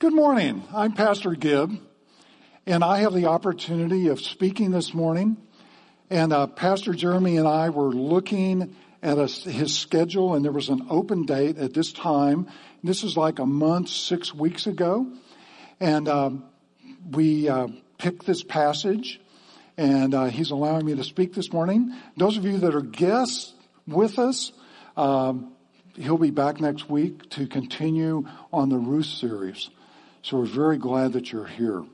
Good morning. I'm Pastor Gibb, and I have the opportunity of speaking this morning. And uh, Pastor Jeremy and I were looking at a, his schedule, and there was an open date at this time. This is like a month, six weeks ago, and um, we uh, picked this passage, and uh, he's allowing me to speak this morning. Those of you that are guests with us, um, he'll be back next week to continue on the Ruth series. So we're very glad that you're here.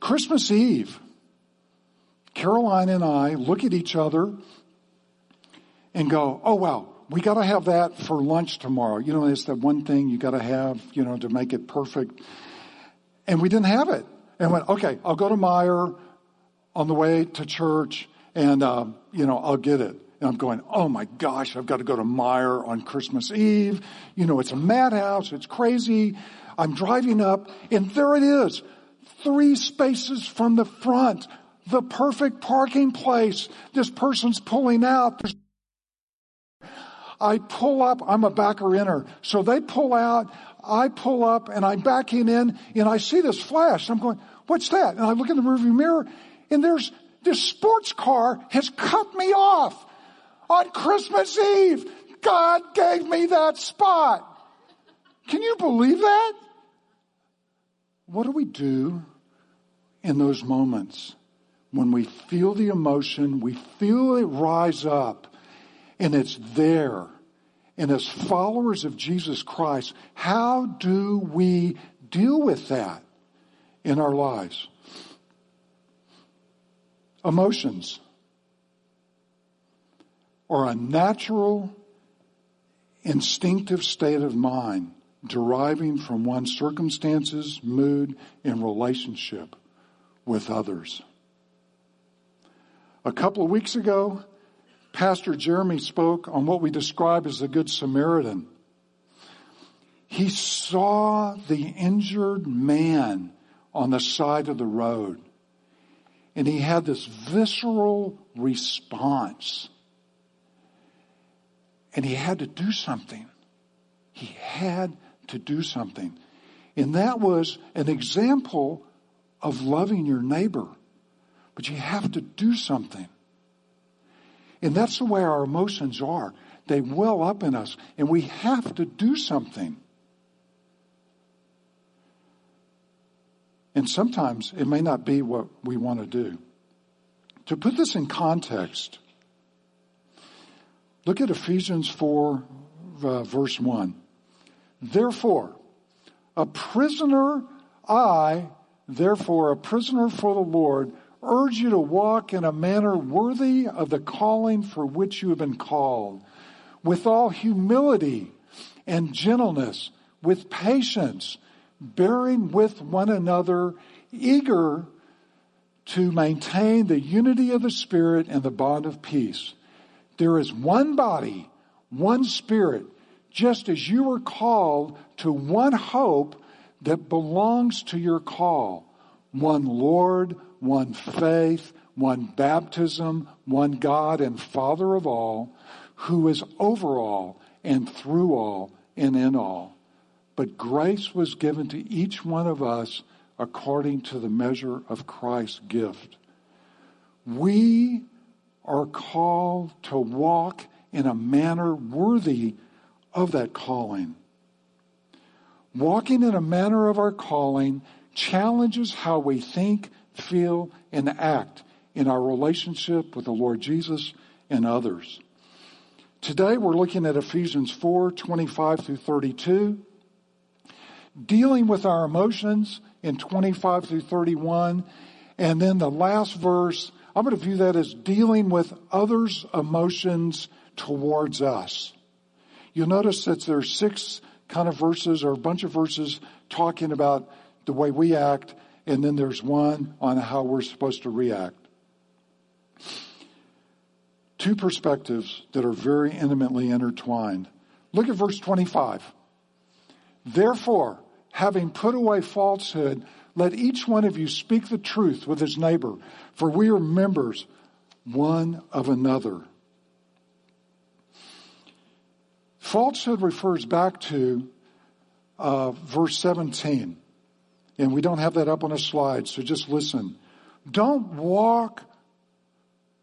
Christmas Eve. Caroline and I look at each other and go, oh wow, we gotta have that for lunch tomorrow. You know, it's that one thing you gotta have, you know, to make it perfect. And we didn't have it. And went, okay, I'll go to Meijer on the way to church and, uh, you know, I'll get it. And I'm going, oh my gosh, I've got to go to Meijer on Christmas Eve. You know, it's a madhouse. It's crazy. I'm driving up and there it is. Three spaces from the front. The perfect parking place. This person's pulling out. I pull up, I'm a backer inner. So they pull out, I pull up and I'm backing in and I see this flash. I'm going, what's that? And I look in the rearview mirror and there's this sports car has cut me off on Christmas Eve. God gave me that spot. Can you believe that? What do we do in those moments when we feel the emotion, we feel it rise up, and it's there? And as followers of Jesus Christ, how do we deal with that in our lives? Emotions or a natural, instinctive state of mind deriving from one's circumstances, mood, and relationship with others. A couple of weeks ago, Pastor Jeremy spoke on what we describe as the Good Samaritan. He saw the injured man on the side of the road and he had this visceral response and he had to do something. He had to do something. And that was an example of loving your neighbor. But you have to do something. And that's the way our emotions are. They well up in us, and we have to do something. And sometimes it may not be what we want to do. To put this in context, Look at Ephesians 4, uh, verse 1. Therefore, a prisoner, I, therefore, a prisoner for the Lord, urge you to walk in a manner worthy of the calling for which you have been called, with all humility and gentleness, with patience, bearing with one another, eager to maintain the unity of the Spirit and the bond of peace. There is one body, one spirit, just as you were called to one hope that belongs to your call. One Lord, one faith, one baptism, one God and Father of all, who is over all and through all and in all. But grace was given to each one of us according to the measure of Christ's gift. We are called to walk in a manner worthy of that calling. Walking in a manner of our calling challenges how we think, feel, and act in our relationship with the Lord Jesus and others. Today we're looking at Ephesians 4, 25 through 32, dealing with our emotions in 25 through 31, and then the last verse I'm going to view that as dealing with others' emotions towards us. You'll notice that there's six kind of verses or a bunch of verses talking about the way we act, and then there's one on how we're supposed to react. Two perspectives that are very intimately intertwined. Look at verse 25. Therefore, having put away falsehood, let each one of you speak the truth with his neighbor, for we are members one of another. Falsehood refers back to uh, verse 17. And we don't have that up on a slide, so just listen. Don't walk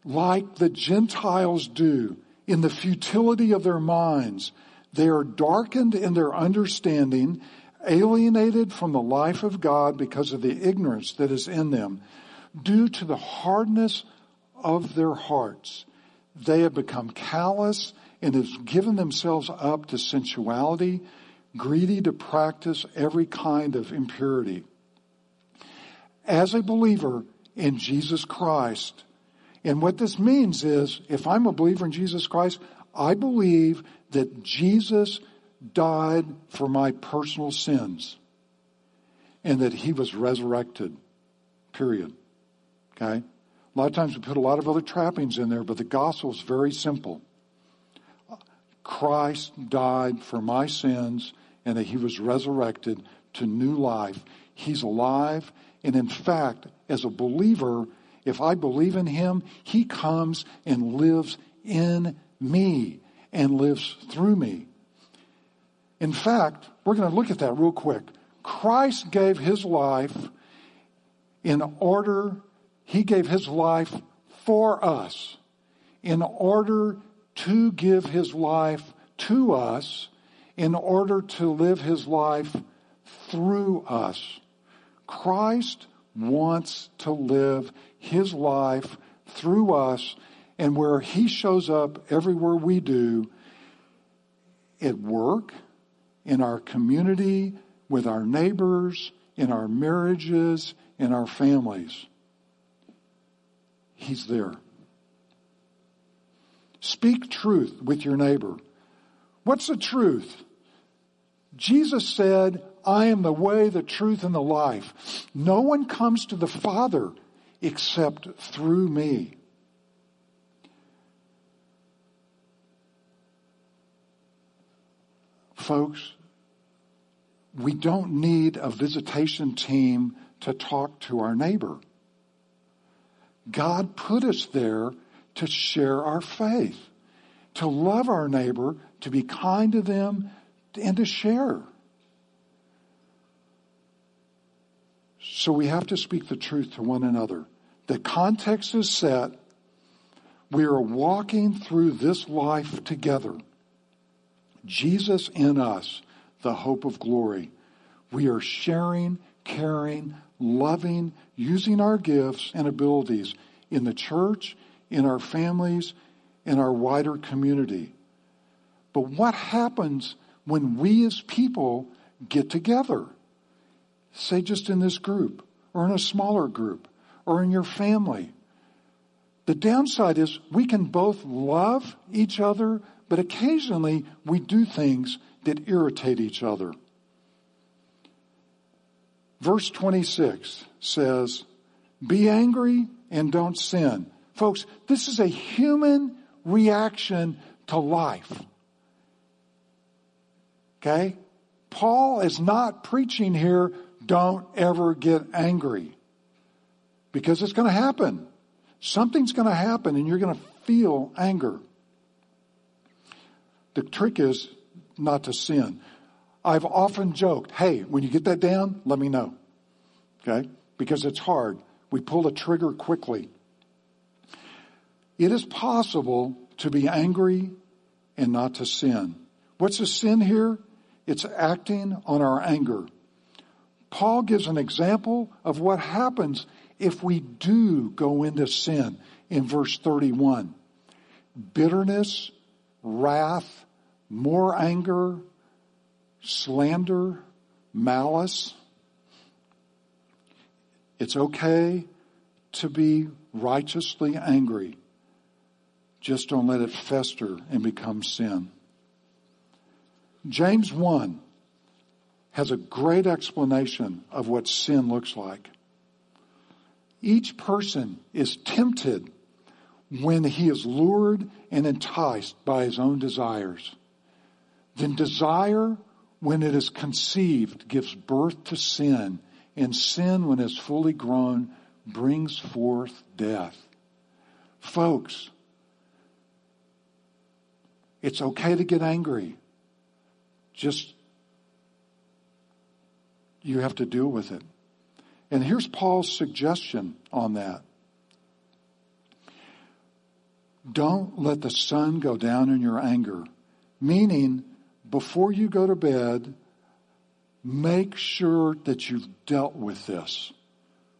like the Gentiles do in the futility of their minds. They are darkened in their understanding, alienated from the life of God because of the ignorance that is in them, due to the hardness of their hearts. They have become callous and have given themselves up to sensuality, greedy to practice every kind of impurity. As a believer in Jesus Christ, and what this means is, if I'm a believer in Jesus Christ, I believe that Jesus died for my personal sins and that he was resurrected. Period. Okay? A lot of times we put a lot of other trappings in there, but the gospel is very simple. Christ died for my sins and that he was resurrected to new life. He's alive. And in fact, as a believer, if I believe in him, he comes and lives in me and lives through me. In fact, we're going to look at that real quick. Christ gave his life in order, he gave his life for us in order to give his life to us in order to live his life through us. Christ wants to live his life through us and where he shows up everywhere we do at work, in our community, with our neighbors, in our marriages, in our families. He's there. Speak truth with your neighbor. What's the truth? Jesus said, I am the way, the truth, and the life. No one comes to the Father except through me. Folks, we don't need a visitation team to talk to our neighbor. God put us there to share our faith, to love our neighbor, to be kind to them, and to share. So we have to speak the truth to one another. The context is set. We are walking through this life together. Jesus in us, the hope of glory. We are sharing, caring, loving, using our gifts and abilities in the church, in our families, in our wider community. But what happens when we as people get together? Say just in this group or in a smaller group or in your family. The downside is we can both love each other, but occasionally we do things that irritate each other. Verse 26 says, be angry and don't sin. Folks, this is a human reaction to life. Okay? Paul is not preaching here, don't ever get angry. Because it's going to happen. Something's going to happen and you're going to feel anger. The trick is not to sin. I've often joked, hey, when you get that down, let me know. Okay? Because it's hard. We pull the trigger quickly. It is possible to be angry and not to sin. What's a sin here? It's acting on our anger. Paul gives an example of what happens if we do go into sin in verse 31. Bitterness, wrath, more anger, slander, malice. It's okay to be righteously angry. Just don't let it fester and become sin. James 1 has a great explanation of what sin looks like. Each person is tempted when he is lured and enticed by his own desires. Then desire, when it is conceived, gives birth to sin, and sin, when it is fully grown, brings forth death. Folks, it's okay to get angry. Just you have to deal with it. And here's Paul's suggestion on that. Don't let the sun go down in your anger. Meaning, before you go to bed, make sure that you've dealt with this,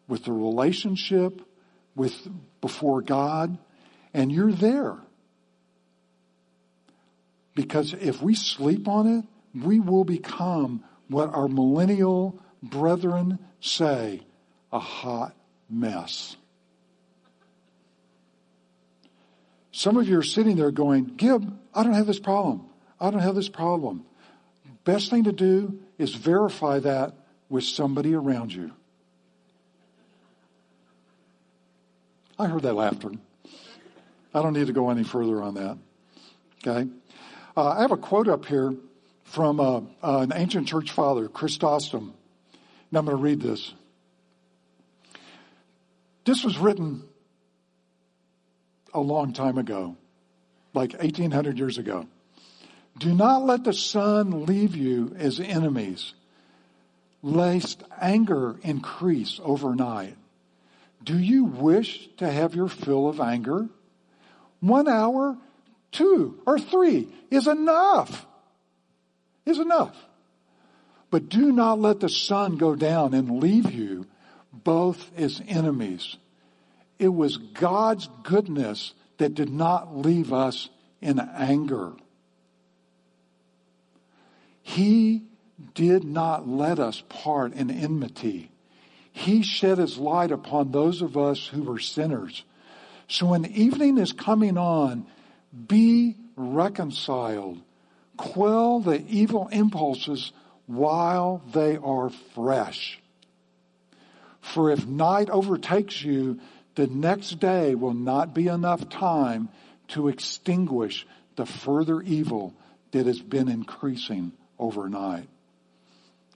with the relationship, with before God, and you're there. Because if we sleep on it, we will become what our millennial brethren say, a hot mess. Some of you are sitting there going, Gib, I don't have this problem. I don't have this problem. Best thing to do is verify that with somebody around you. I heard that laughter. I don't need to go any further on that. Okay. Uh, I have a quote up here from uh, uh, an ancient church father, Chrysostom. And I'm going to read this. This was written a long time ago, like 1800 years ago. Do not let the sun leave you as enemies, lest anger increase overnight. Do you wish to have your fill of anger? One hour, two, or three is enough. Is enough. But do not let the sun go down and leave you both as enemies. It was God's goodness that did not leave us in anger. He did not let us part in enmity. He shed his light upon those of us who were sinners. So when evening is coming on, be reconciled. Quell the evil impulses while they are fresh. For if night overtakes you, the next day will not be enough time to extinguish the further evil that has been increasing overnight.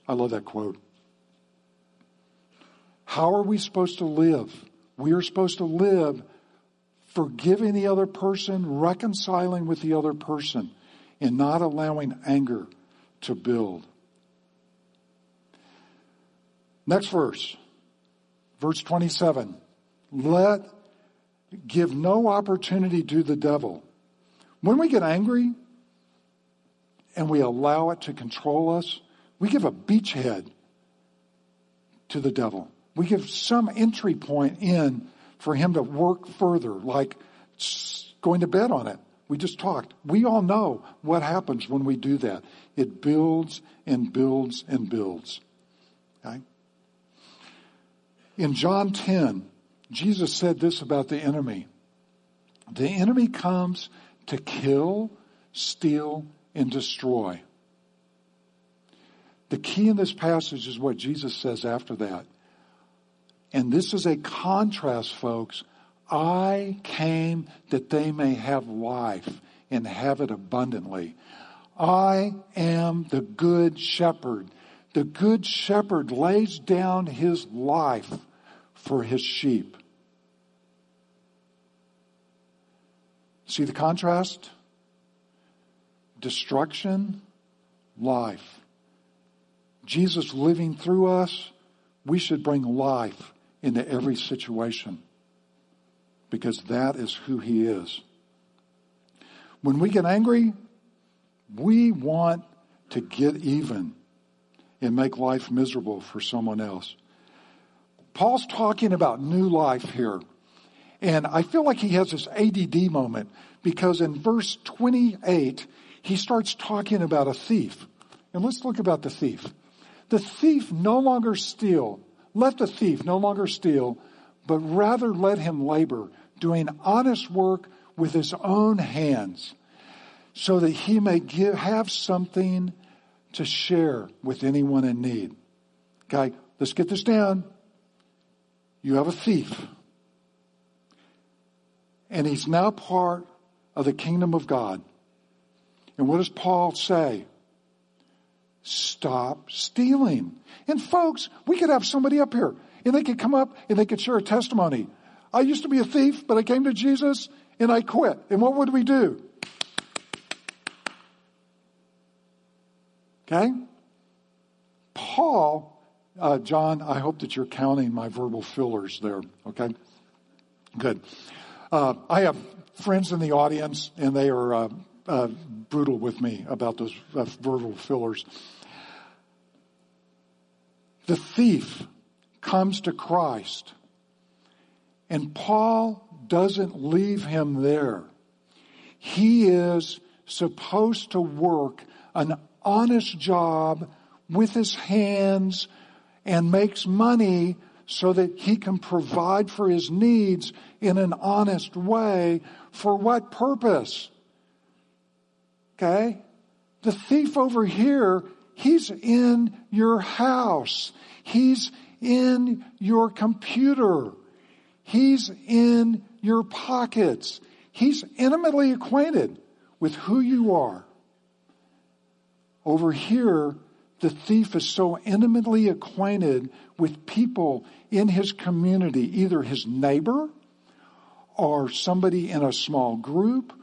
I love that quote. How are we supposed to live? We are supposed to live forgiving the other person, reconciling with the other person, and not allowing anger to build. Next verse, verse 27. Let, give no opportunity to the devil. When we get angry and we allow it to control us, we give a beachhead to the devil. We give some entry point in for him to work further, like going to bed on it. We just talked. We all know what happens when we do that. It builds and builds and builds. Okay? In John 10, Jesus said this about the enemy. The enemy comes to kill, steal, and destroy. The key in this passage is what Jesus says after that. And this is a contrast, folks. I came that they may have life and have it abundantly. I am the good shepherd. The good shepherd lays down his life for his sheep. See the contrast? Destruction, life. Jesus living through us, we should bring life into every situation because that is who he is. When we get angry, we want to get even and make life miserable for someone else. Paul's talking about new life here. And I feel like he has this ADD moment because in verse 28, he starts talking about a thief. And let's look about the thief. The thief no longer steal, let the thief no longer steal, but rather let him labor, doing honest work with his own hands, so that he may give, have something to share with anyone in need. Okay, let's get this down. You have a thief. And he's now part of the kingdom of God. And what does Paul say? Stop stealing. And folks, we could have somebody up here and they could come up and they could share a testimony. I used to be a thief, but I came to Jesus and I quit. And what would we do? Okay? Paul uh, John, I hope that you're counting my verbal fillers there. Okay, good. Uh, I have friends in the audience, and they are uh, uh brutal with me about those uh, verbal fillers. The thief comes to Christ, and Paul doesn't leave him there. He is supposed to work an honest job with his hands and makes money so that he can provide for his needs in an honest way. For what purpose? Okay? The thief over here, he's in your house. He's in your computer. He's in your pockets. He's intimately acquainted with who you are. Over here, the thief is so intimately acquainted with people in his community, either his neighbor or somebody in a small group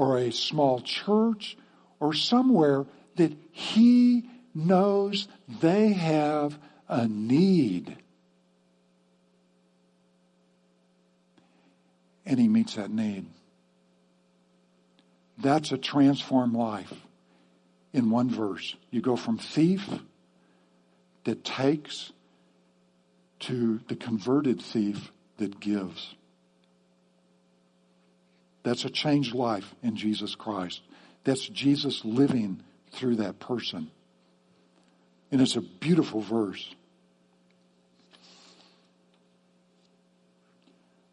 or a small church or somewhere that he knows they have a need. And he meets that need. That's a transformed life in one verse. You go from thief that takes to the converted thief that gives. That's a changed life in Jesus Christ. That's Jesus living through that person. And it's a beautiful verse.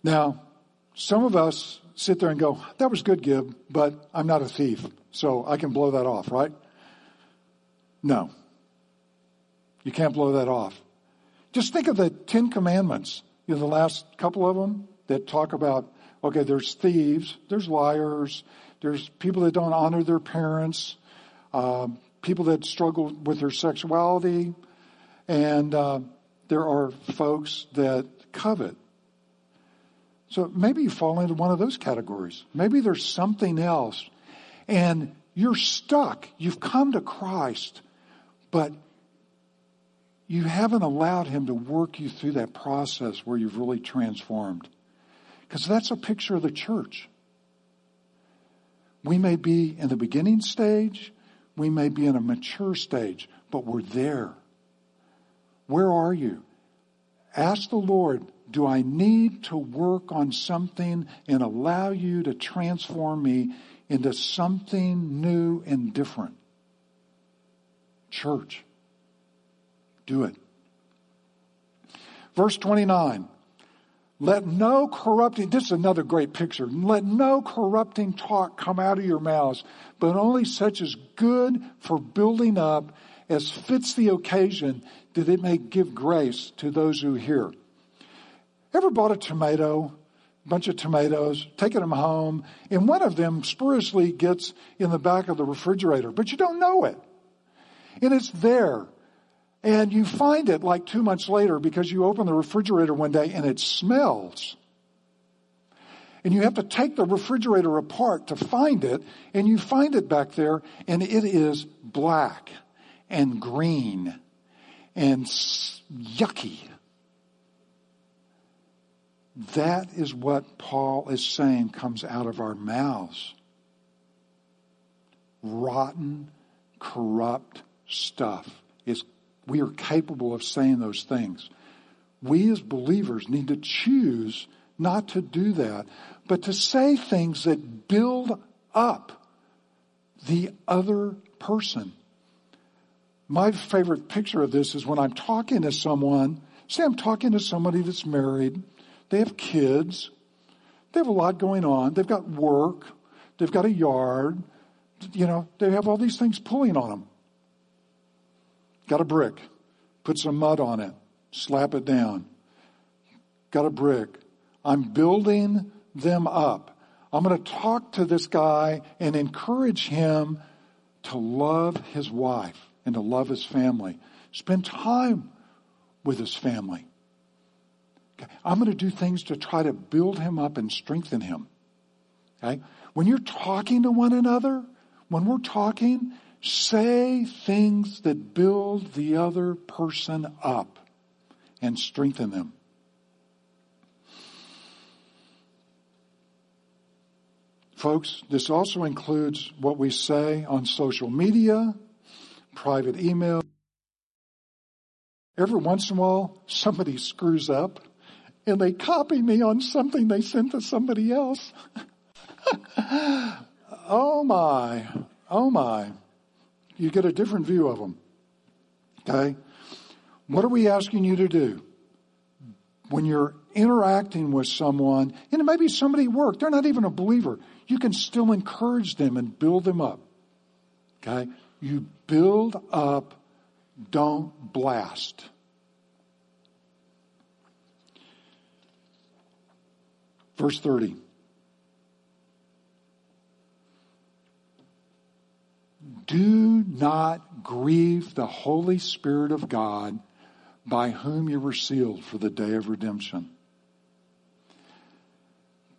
Now, some of us sit there and go, that was good, Gib, but I'm not a thief, so I can blow that off, right? No. You can't blow that off. Just think of the Ten Commandments, you know, the last couple of them that talk about, okay, there's thieves, there's liars, there's people that don't honor their parents, uh, people that struggle with their sexuality, and uh, there are folks that covet. So maybe you fall into one of those categories. Maybe there's something else. And you're stuck. You've come to Christ, but you haven't allowed Him to work you through that process where you've really transformed. Because that's a picture of the church. We may be in the beginning stage, we may be in a mature stage, but we're there. Where are you? Ask the Lord, do I need to work on something and allow you to transform me into something new and different? Church, do it. Verse 29. Let no corrupting, this is another great picture. Let no corrupting talk come out of your mouths, but only such as good for building up as fits the occasion that it may give grace to those who hear. Ever bought a tomato, a bunch of tomatoes, taken them home, and one of them spuriously gets in the back of the refrigerator, but you don't know it. And it's there. And you find it like two months later because you open the refrigerator one day and it smells. And you have to take the refrigerator apart to find it, and you find it back there, and it is black and green and yucky. That is what Paul is saying comes out of our mouths. Rotten, corrupt stuff. Is we are capable of saying those things. We as believers need to choose not to do that, but to say things that build up the other person. My favorite picture of this is when I'm talking to someone, say I'm talking to somebody that's married, they have kids. They have a lot going on. They've got work. They've got a yard. You know, they have all these things pulling on them. Got a brick. Put some mud on it. Slap it down. Got a brick. I'm building them up. I'm going to talk to this guy and encourage him to love his wife and to love his family. Spend time with his family. I'm going to do things to try to build him up and strengthen him. Okay? When you're talking to one another, when we're talking, Say things that build the other person up and strengthen them. Folks, this also includes what we say on social media, private email. Every once in a while, somebody screws up and they copy me on something they sent to somebody else. oh my, oh my. You get a different view of them. Okay? What are we asking you to do? When you're interacting with someone, and it may be somebody at work, they're not even a believer, you can still encourage them and build them up. Okay? You build up, don't blast. Verse 30. Do not grieve the Holy Spirit of God by whom you were sealed for the day of redemption.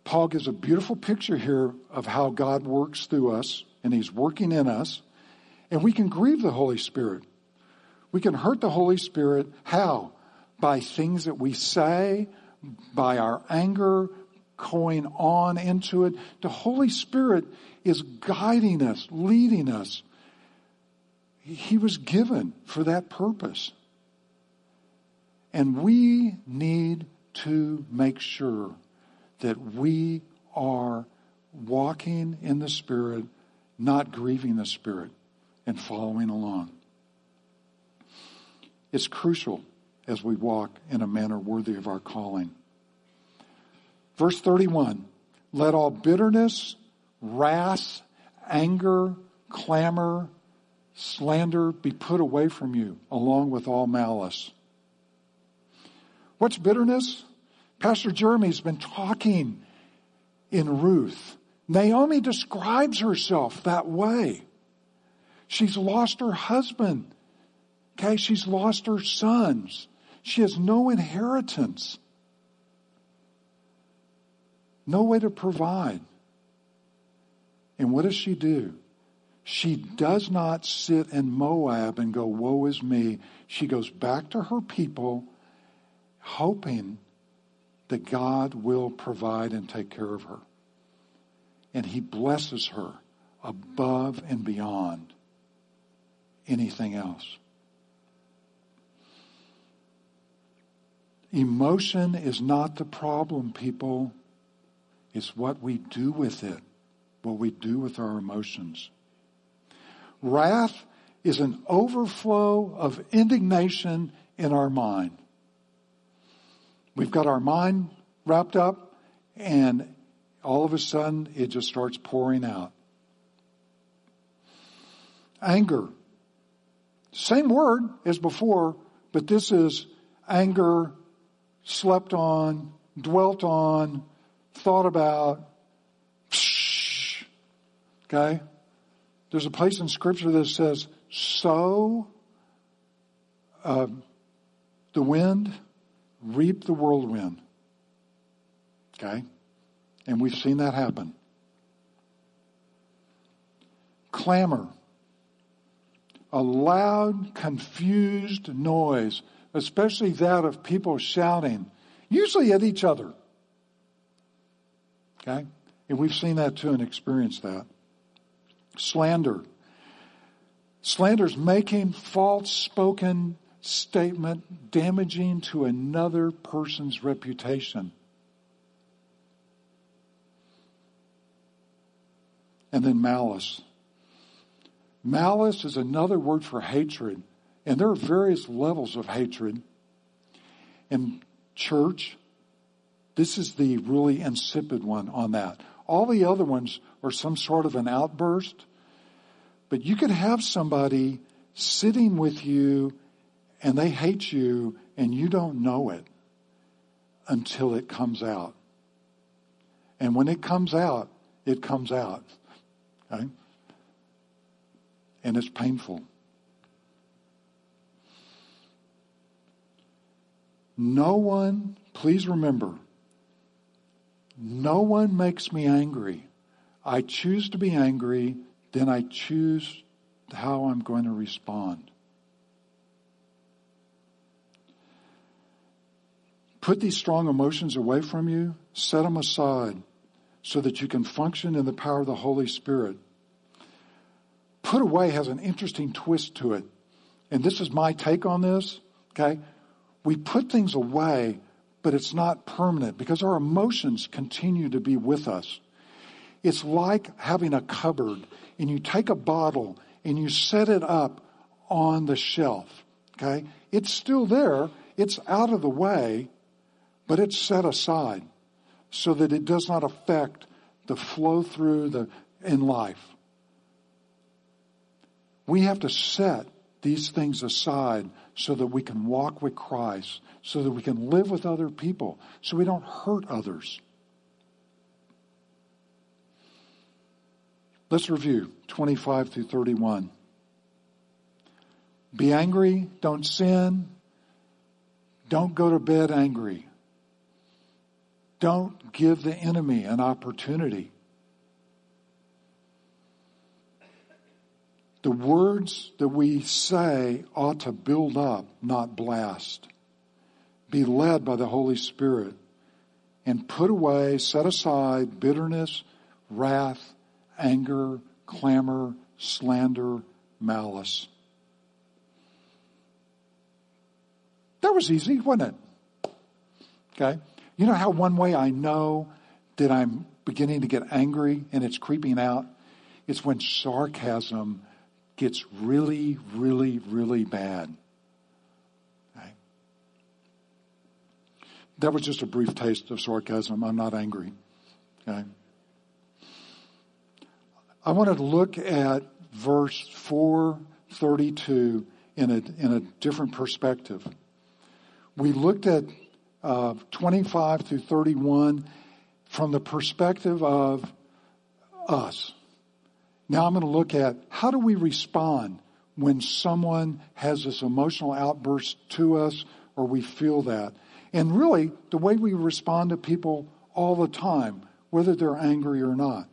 Paul gives a beautiful picture here of how God works through us and he's working in us. And we can grieve the Holy Spirit. We can hurt the Holy Spirit. How? By things that we say, by our anger, going on into it. The Holy Spirit is guiding us, leading us. He was given for that purpose. And we need to make sure that we are walking in the Spirit, not grieving the Spirit, and following along. It's crucial as we walk in a manner worthy of our calling. Verse 31 Let all bitterness, wrath, anger, clamor, slander be put away from you, along with all malice. What's bitterness? Pastor Jeremy's been talking in Ruth. Naomi describes herself that way. She's lost her husband. Okay, she's lost her sons. She has no inheritance no way to provide. And what does she do? She does not sit in Moab and go, Woe is me. She goes back to her people, hoping that God will provide and take care of her. And He blesses her above and beyond anything else. Emotion is not the problem, people. It's what we do with it, what we do with our emotions. Wrath is an overflow of indignation in our mind. We've got our mind wrapped up, and all of a sudden it just starts pouring out. Anger. Same word as before, but this is anger slept on, dwelt on, thought about. Okay? There's a place in Scripture that says, sow uh, the wind, reap the whirlwind. Okay? And we've seen that happen. Clamor. A loud, confused noise, especially that of people shouting, usually at each other. Okay? And we've seen that too and experienced that. Slander. Slander is making false spoken statement damaging to another person's reputation. And then malice. Malice is another word for hatred. And there are various levels of hatred. In church, this is the really insipid one on that. All the other ones are some sort of an outburst. But you could have somebody sitting with you and they hate you and you don't know it until it comes out. And when it comes out, it comes out. Okay? And it's painful. No one, please remember, no one makes me angry. I choose to be angry, then I choose how I'm going to respond. Put these strong emotions away from you, set them aside so that you can function in the power of the Holy Spirit. Put away has an interesting twist to it. And this is my take on this, okay? We put things away, but it's not permanent because our emotions continue to be with us. It's like having a cupboard and you take a bottle and you set it up on the shelf, okay? It's still there. It's out of the way, but it's set aside so that it does not affect the flow through the, in life. We have to set these things aside so that we can walk with Christ, so that we can live with other people, so we don't hurt others. Let's review 25 through 31. Be angry, don't sin, don't go to bed angry. Don't give the enemy an opportunity. The words that we say ought to build up, not blast. Be led by the Holy Spirit and put away, set aside bitterness, wrath, anger, clamor, slander, malice. That was easy, wasn't it? Okay. You know how one way I know that I'm beginning to get angry and it's creeping out? It's when sarcasm gets really, really, really bad. Okay? That was just a brief taste of sarcasm. I'm not angry. Okay? I want to look at verse 432 in a, in a different perspective. We looked at uh, 25 through 31 from the perspective of us. Now I'm going to look at how do we respond when someone has this emotional outburst to us or we feel that. And really, the way we respond to people all the time, whether they're angry or not.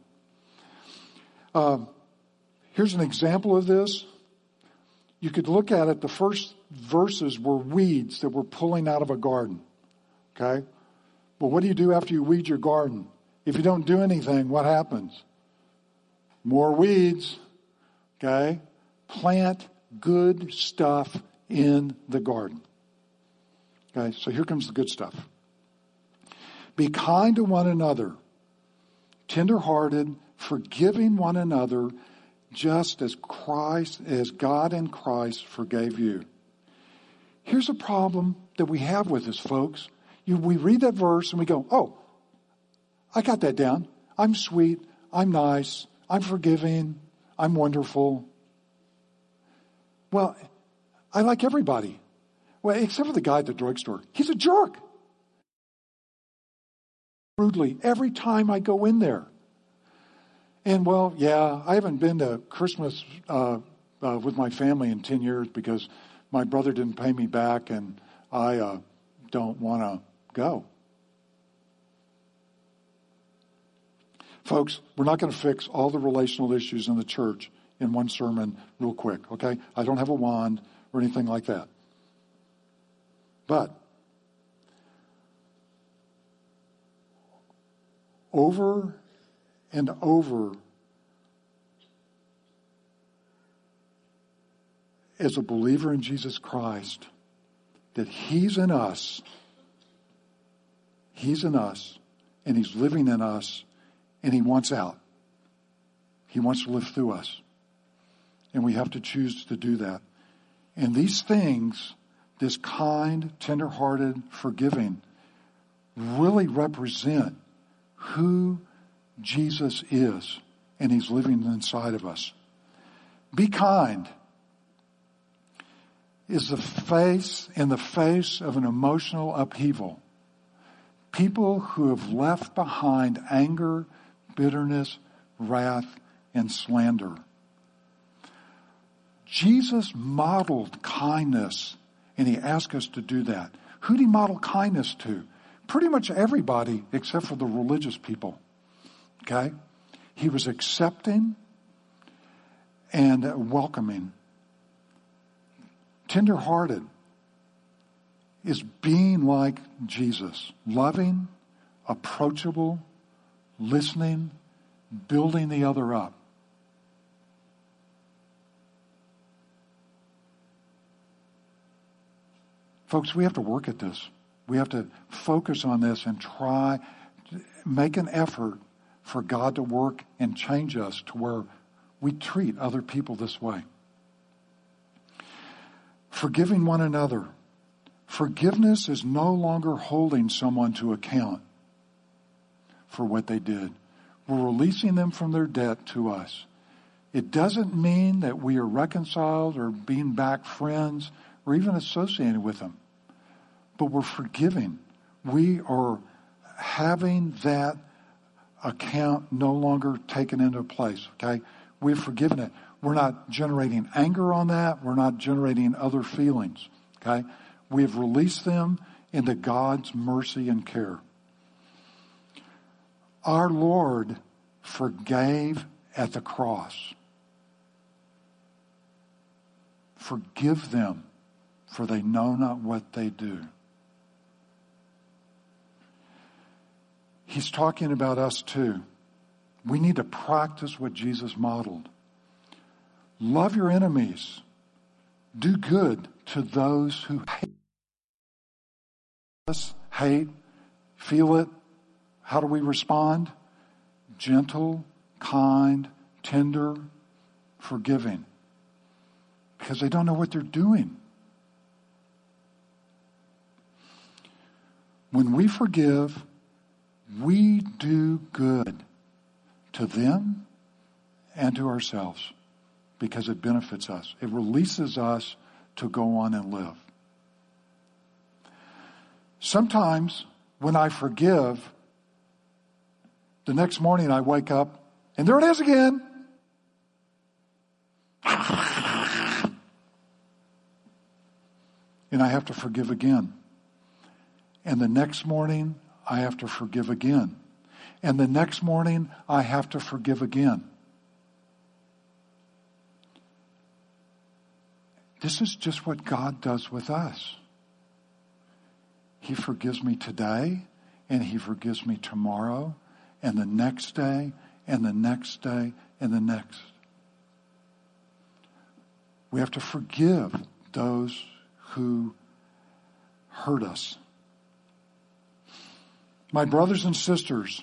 Uh, here's an example of this. You could look at it, the first verses were weeds that were pulling out of a garden. Okay? But what do you do after you weed your garden? If you don't do anything, what happens? More weeds. Okay? Plant good stuff in the garden. Okay, so here comes the good stuff. Be kind to one another, tenderhearted, forgiving one another, just as Christ, as God in Christ forgave you. Here's a problem that we have with this, folks. You, we read that verse and we go, oh, I got that down. I'm sweet. I'm nice. I'm forgiving. I'm wonderful. Well, I like everybody. Well, except for the guy at the drugstore. He's a jerk. Rudely every time I go in there. And well, yeah, I haven't been to Christmas uh, uh, with my family in 10 years because my brother didn't pay me back and I uh, don't want to go. Folks, we're not going to fix all the relational issues in the church in one sermon real quick, okay? I don't have a wand or anything like that. But over and over as a believer in Jesus Christ, that He's in us, He's in us, and He's living in us, and He wants out. He wants to live through us. And we have to choose to do that. And these things, this kind, tender-hearted, forgiving, really represent who Jesus is, and He's living inside of us. Be kind is the face in the face of an emotional upheaval. People who have left behind anger, bitterness, wrath, and slander. Jesus modeled kindness and he asked us to do that. Who did he model kindness to? Pretty much everybody except for the religious people. Okay? He was accepting and welcoming. Tenderhearted is being like Jesus, loving, approachable, listening, building the other up. Folks, we have to work at this. We have to focus on this and try, make an effort for God to work and change us to where we treat other people this way. Forgiving one another. Forgiveness is no longer holding someone to account for what they did. We're releasing them from their debt to us. It doesn't mean that we are reconciled or being back friends or even associated with them. But we're forgiving. We are having that account no longer taken into place, okay? We've forgiven it. We're not generating anger on that. We're not generating other feelings, okay? We've released them into God's mercy and care. Our Lord forgave at the cross. Forgive them, for they know not what they do. He's talking about us too. We need to practice what Jesus modeled. Love your enemies. Do good to those who hate us, hate, feel it. How do we respond? Gentle, kind, tender, forgiving. Because they don't know what they're doing. When we forgive, we do good to them and to ourselves because it benefits us. It releases us to go on and live. Sometimes when I forgive, the next morning I wake up and there it is again. And I have to forgive again. And the next morning I have to forgive again. And the next morning, I have to forgive again. This is just what God does with us. He forgives me today, and He forgives me tomorrow, and the next day, and the next day, and the next. We have to forgive those who hurt us. My brothers and sisters,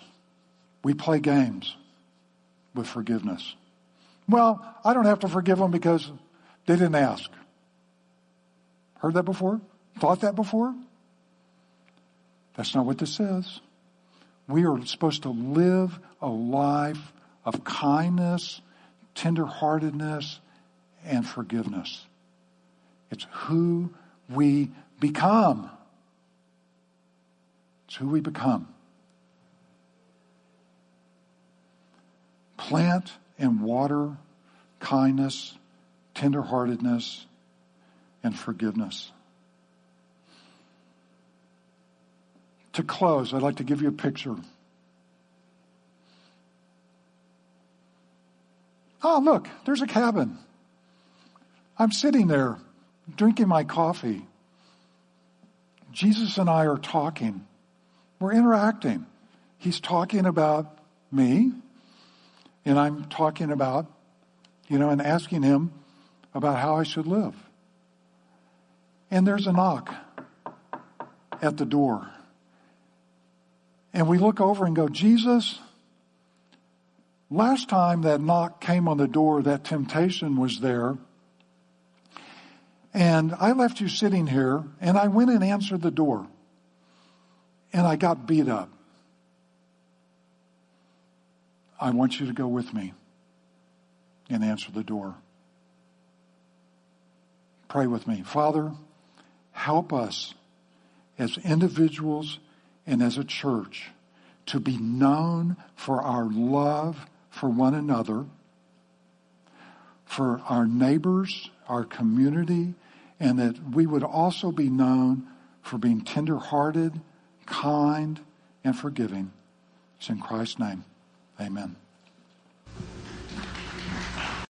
we play games with forgiveness. Well, I don't have to forgive them because they didn't ask. Heard that before? Thought that before? That's not what this says. We are supposed to live a life of kindness, tenderheartedness, and forgiveness. It's who we become. It's who we become. Plant and water kindness, tenderheartedness, and forgiveness. To close, I'd like to give you a picture. Oh, look, there's a cabin. I'm sitting there drinking my coffee. Jesus and I are talking. We're interacting. He's talking about me, and I'm talking about, you know, and asking him about how I should live. And there's a knock at the door. And we look over and go, Jesus, last time that knock came on the door, that temptation was there. And I left you sitting here and I went and answered the door and I got beat up. I want you to go with me and answer the door. Pray with me. Father, help us as individuals and as a church to be known for our love for one another, for our neighbors, our community, and that we would also be known for being tenderhearted kind, and forgiving. It's in Christ's name. Amen.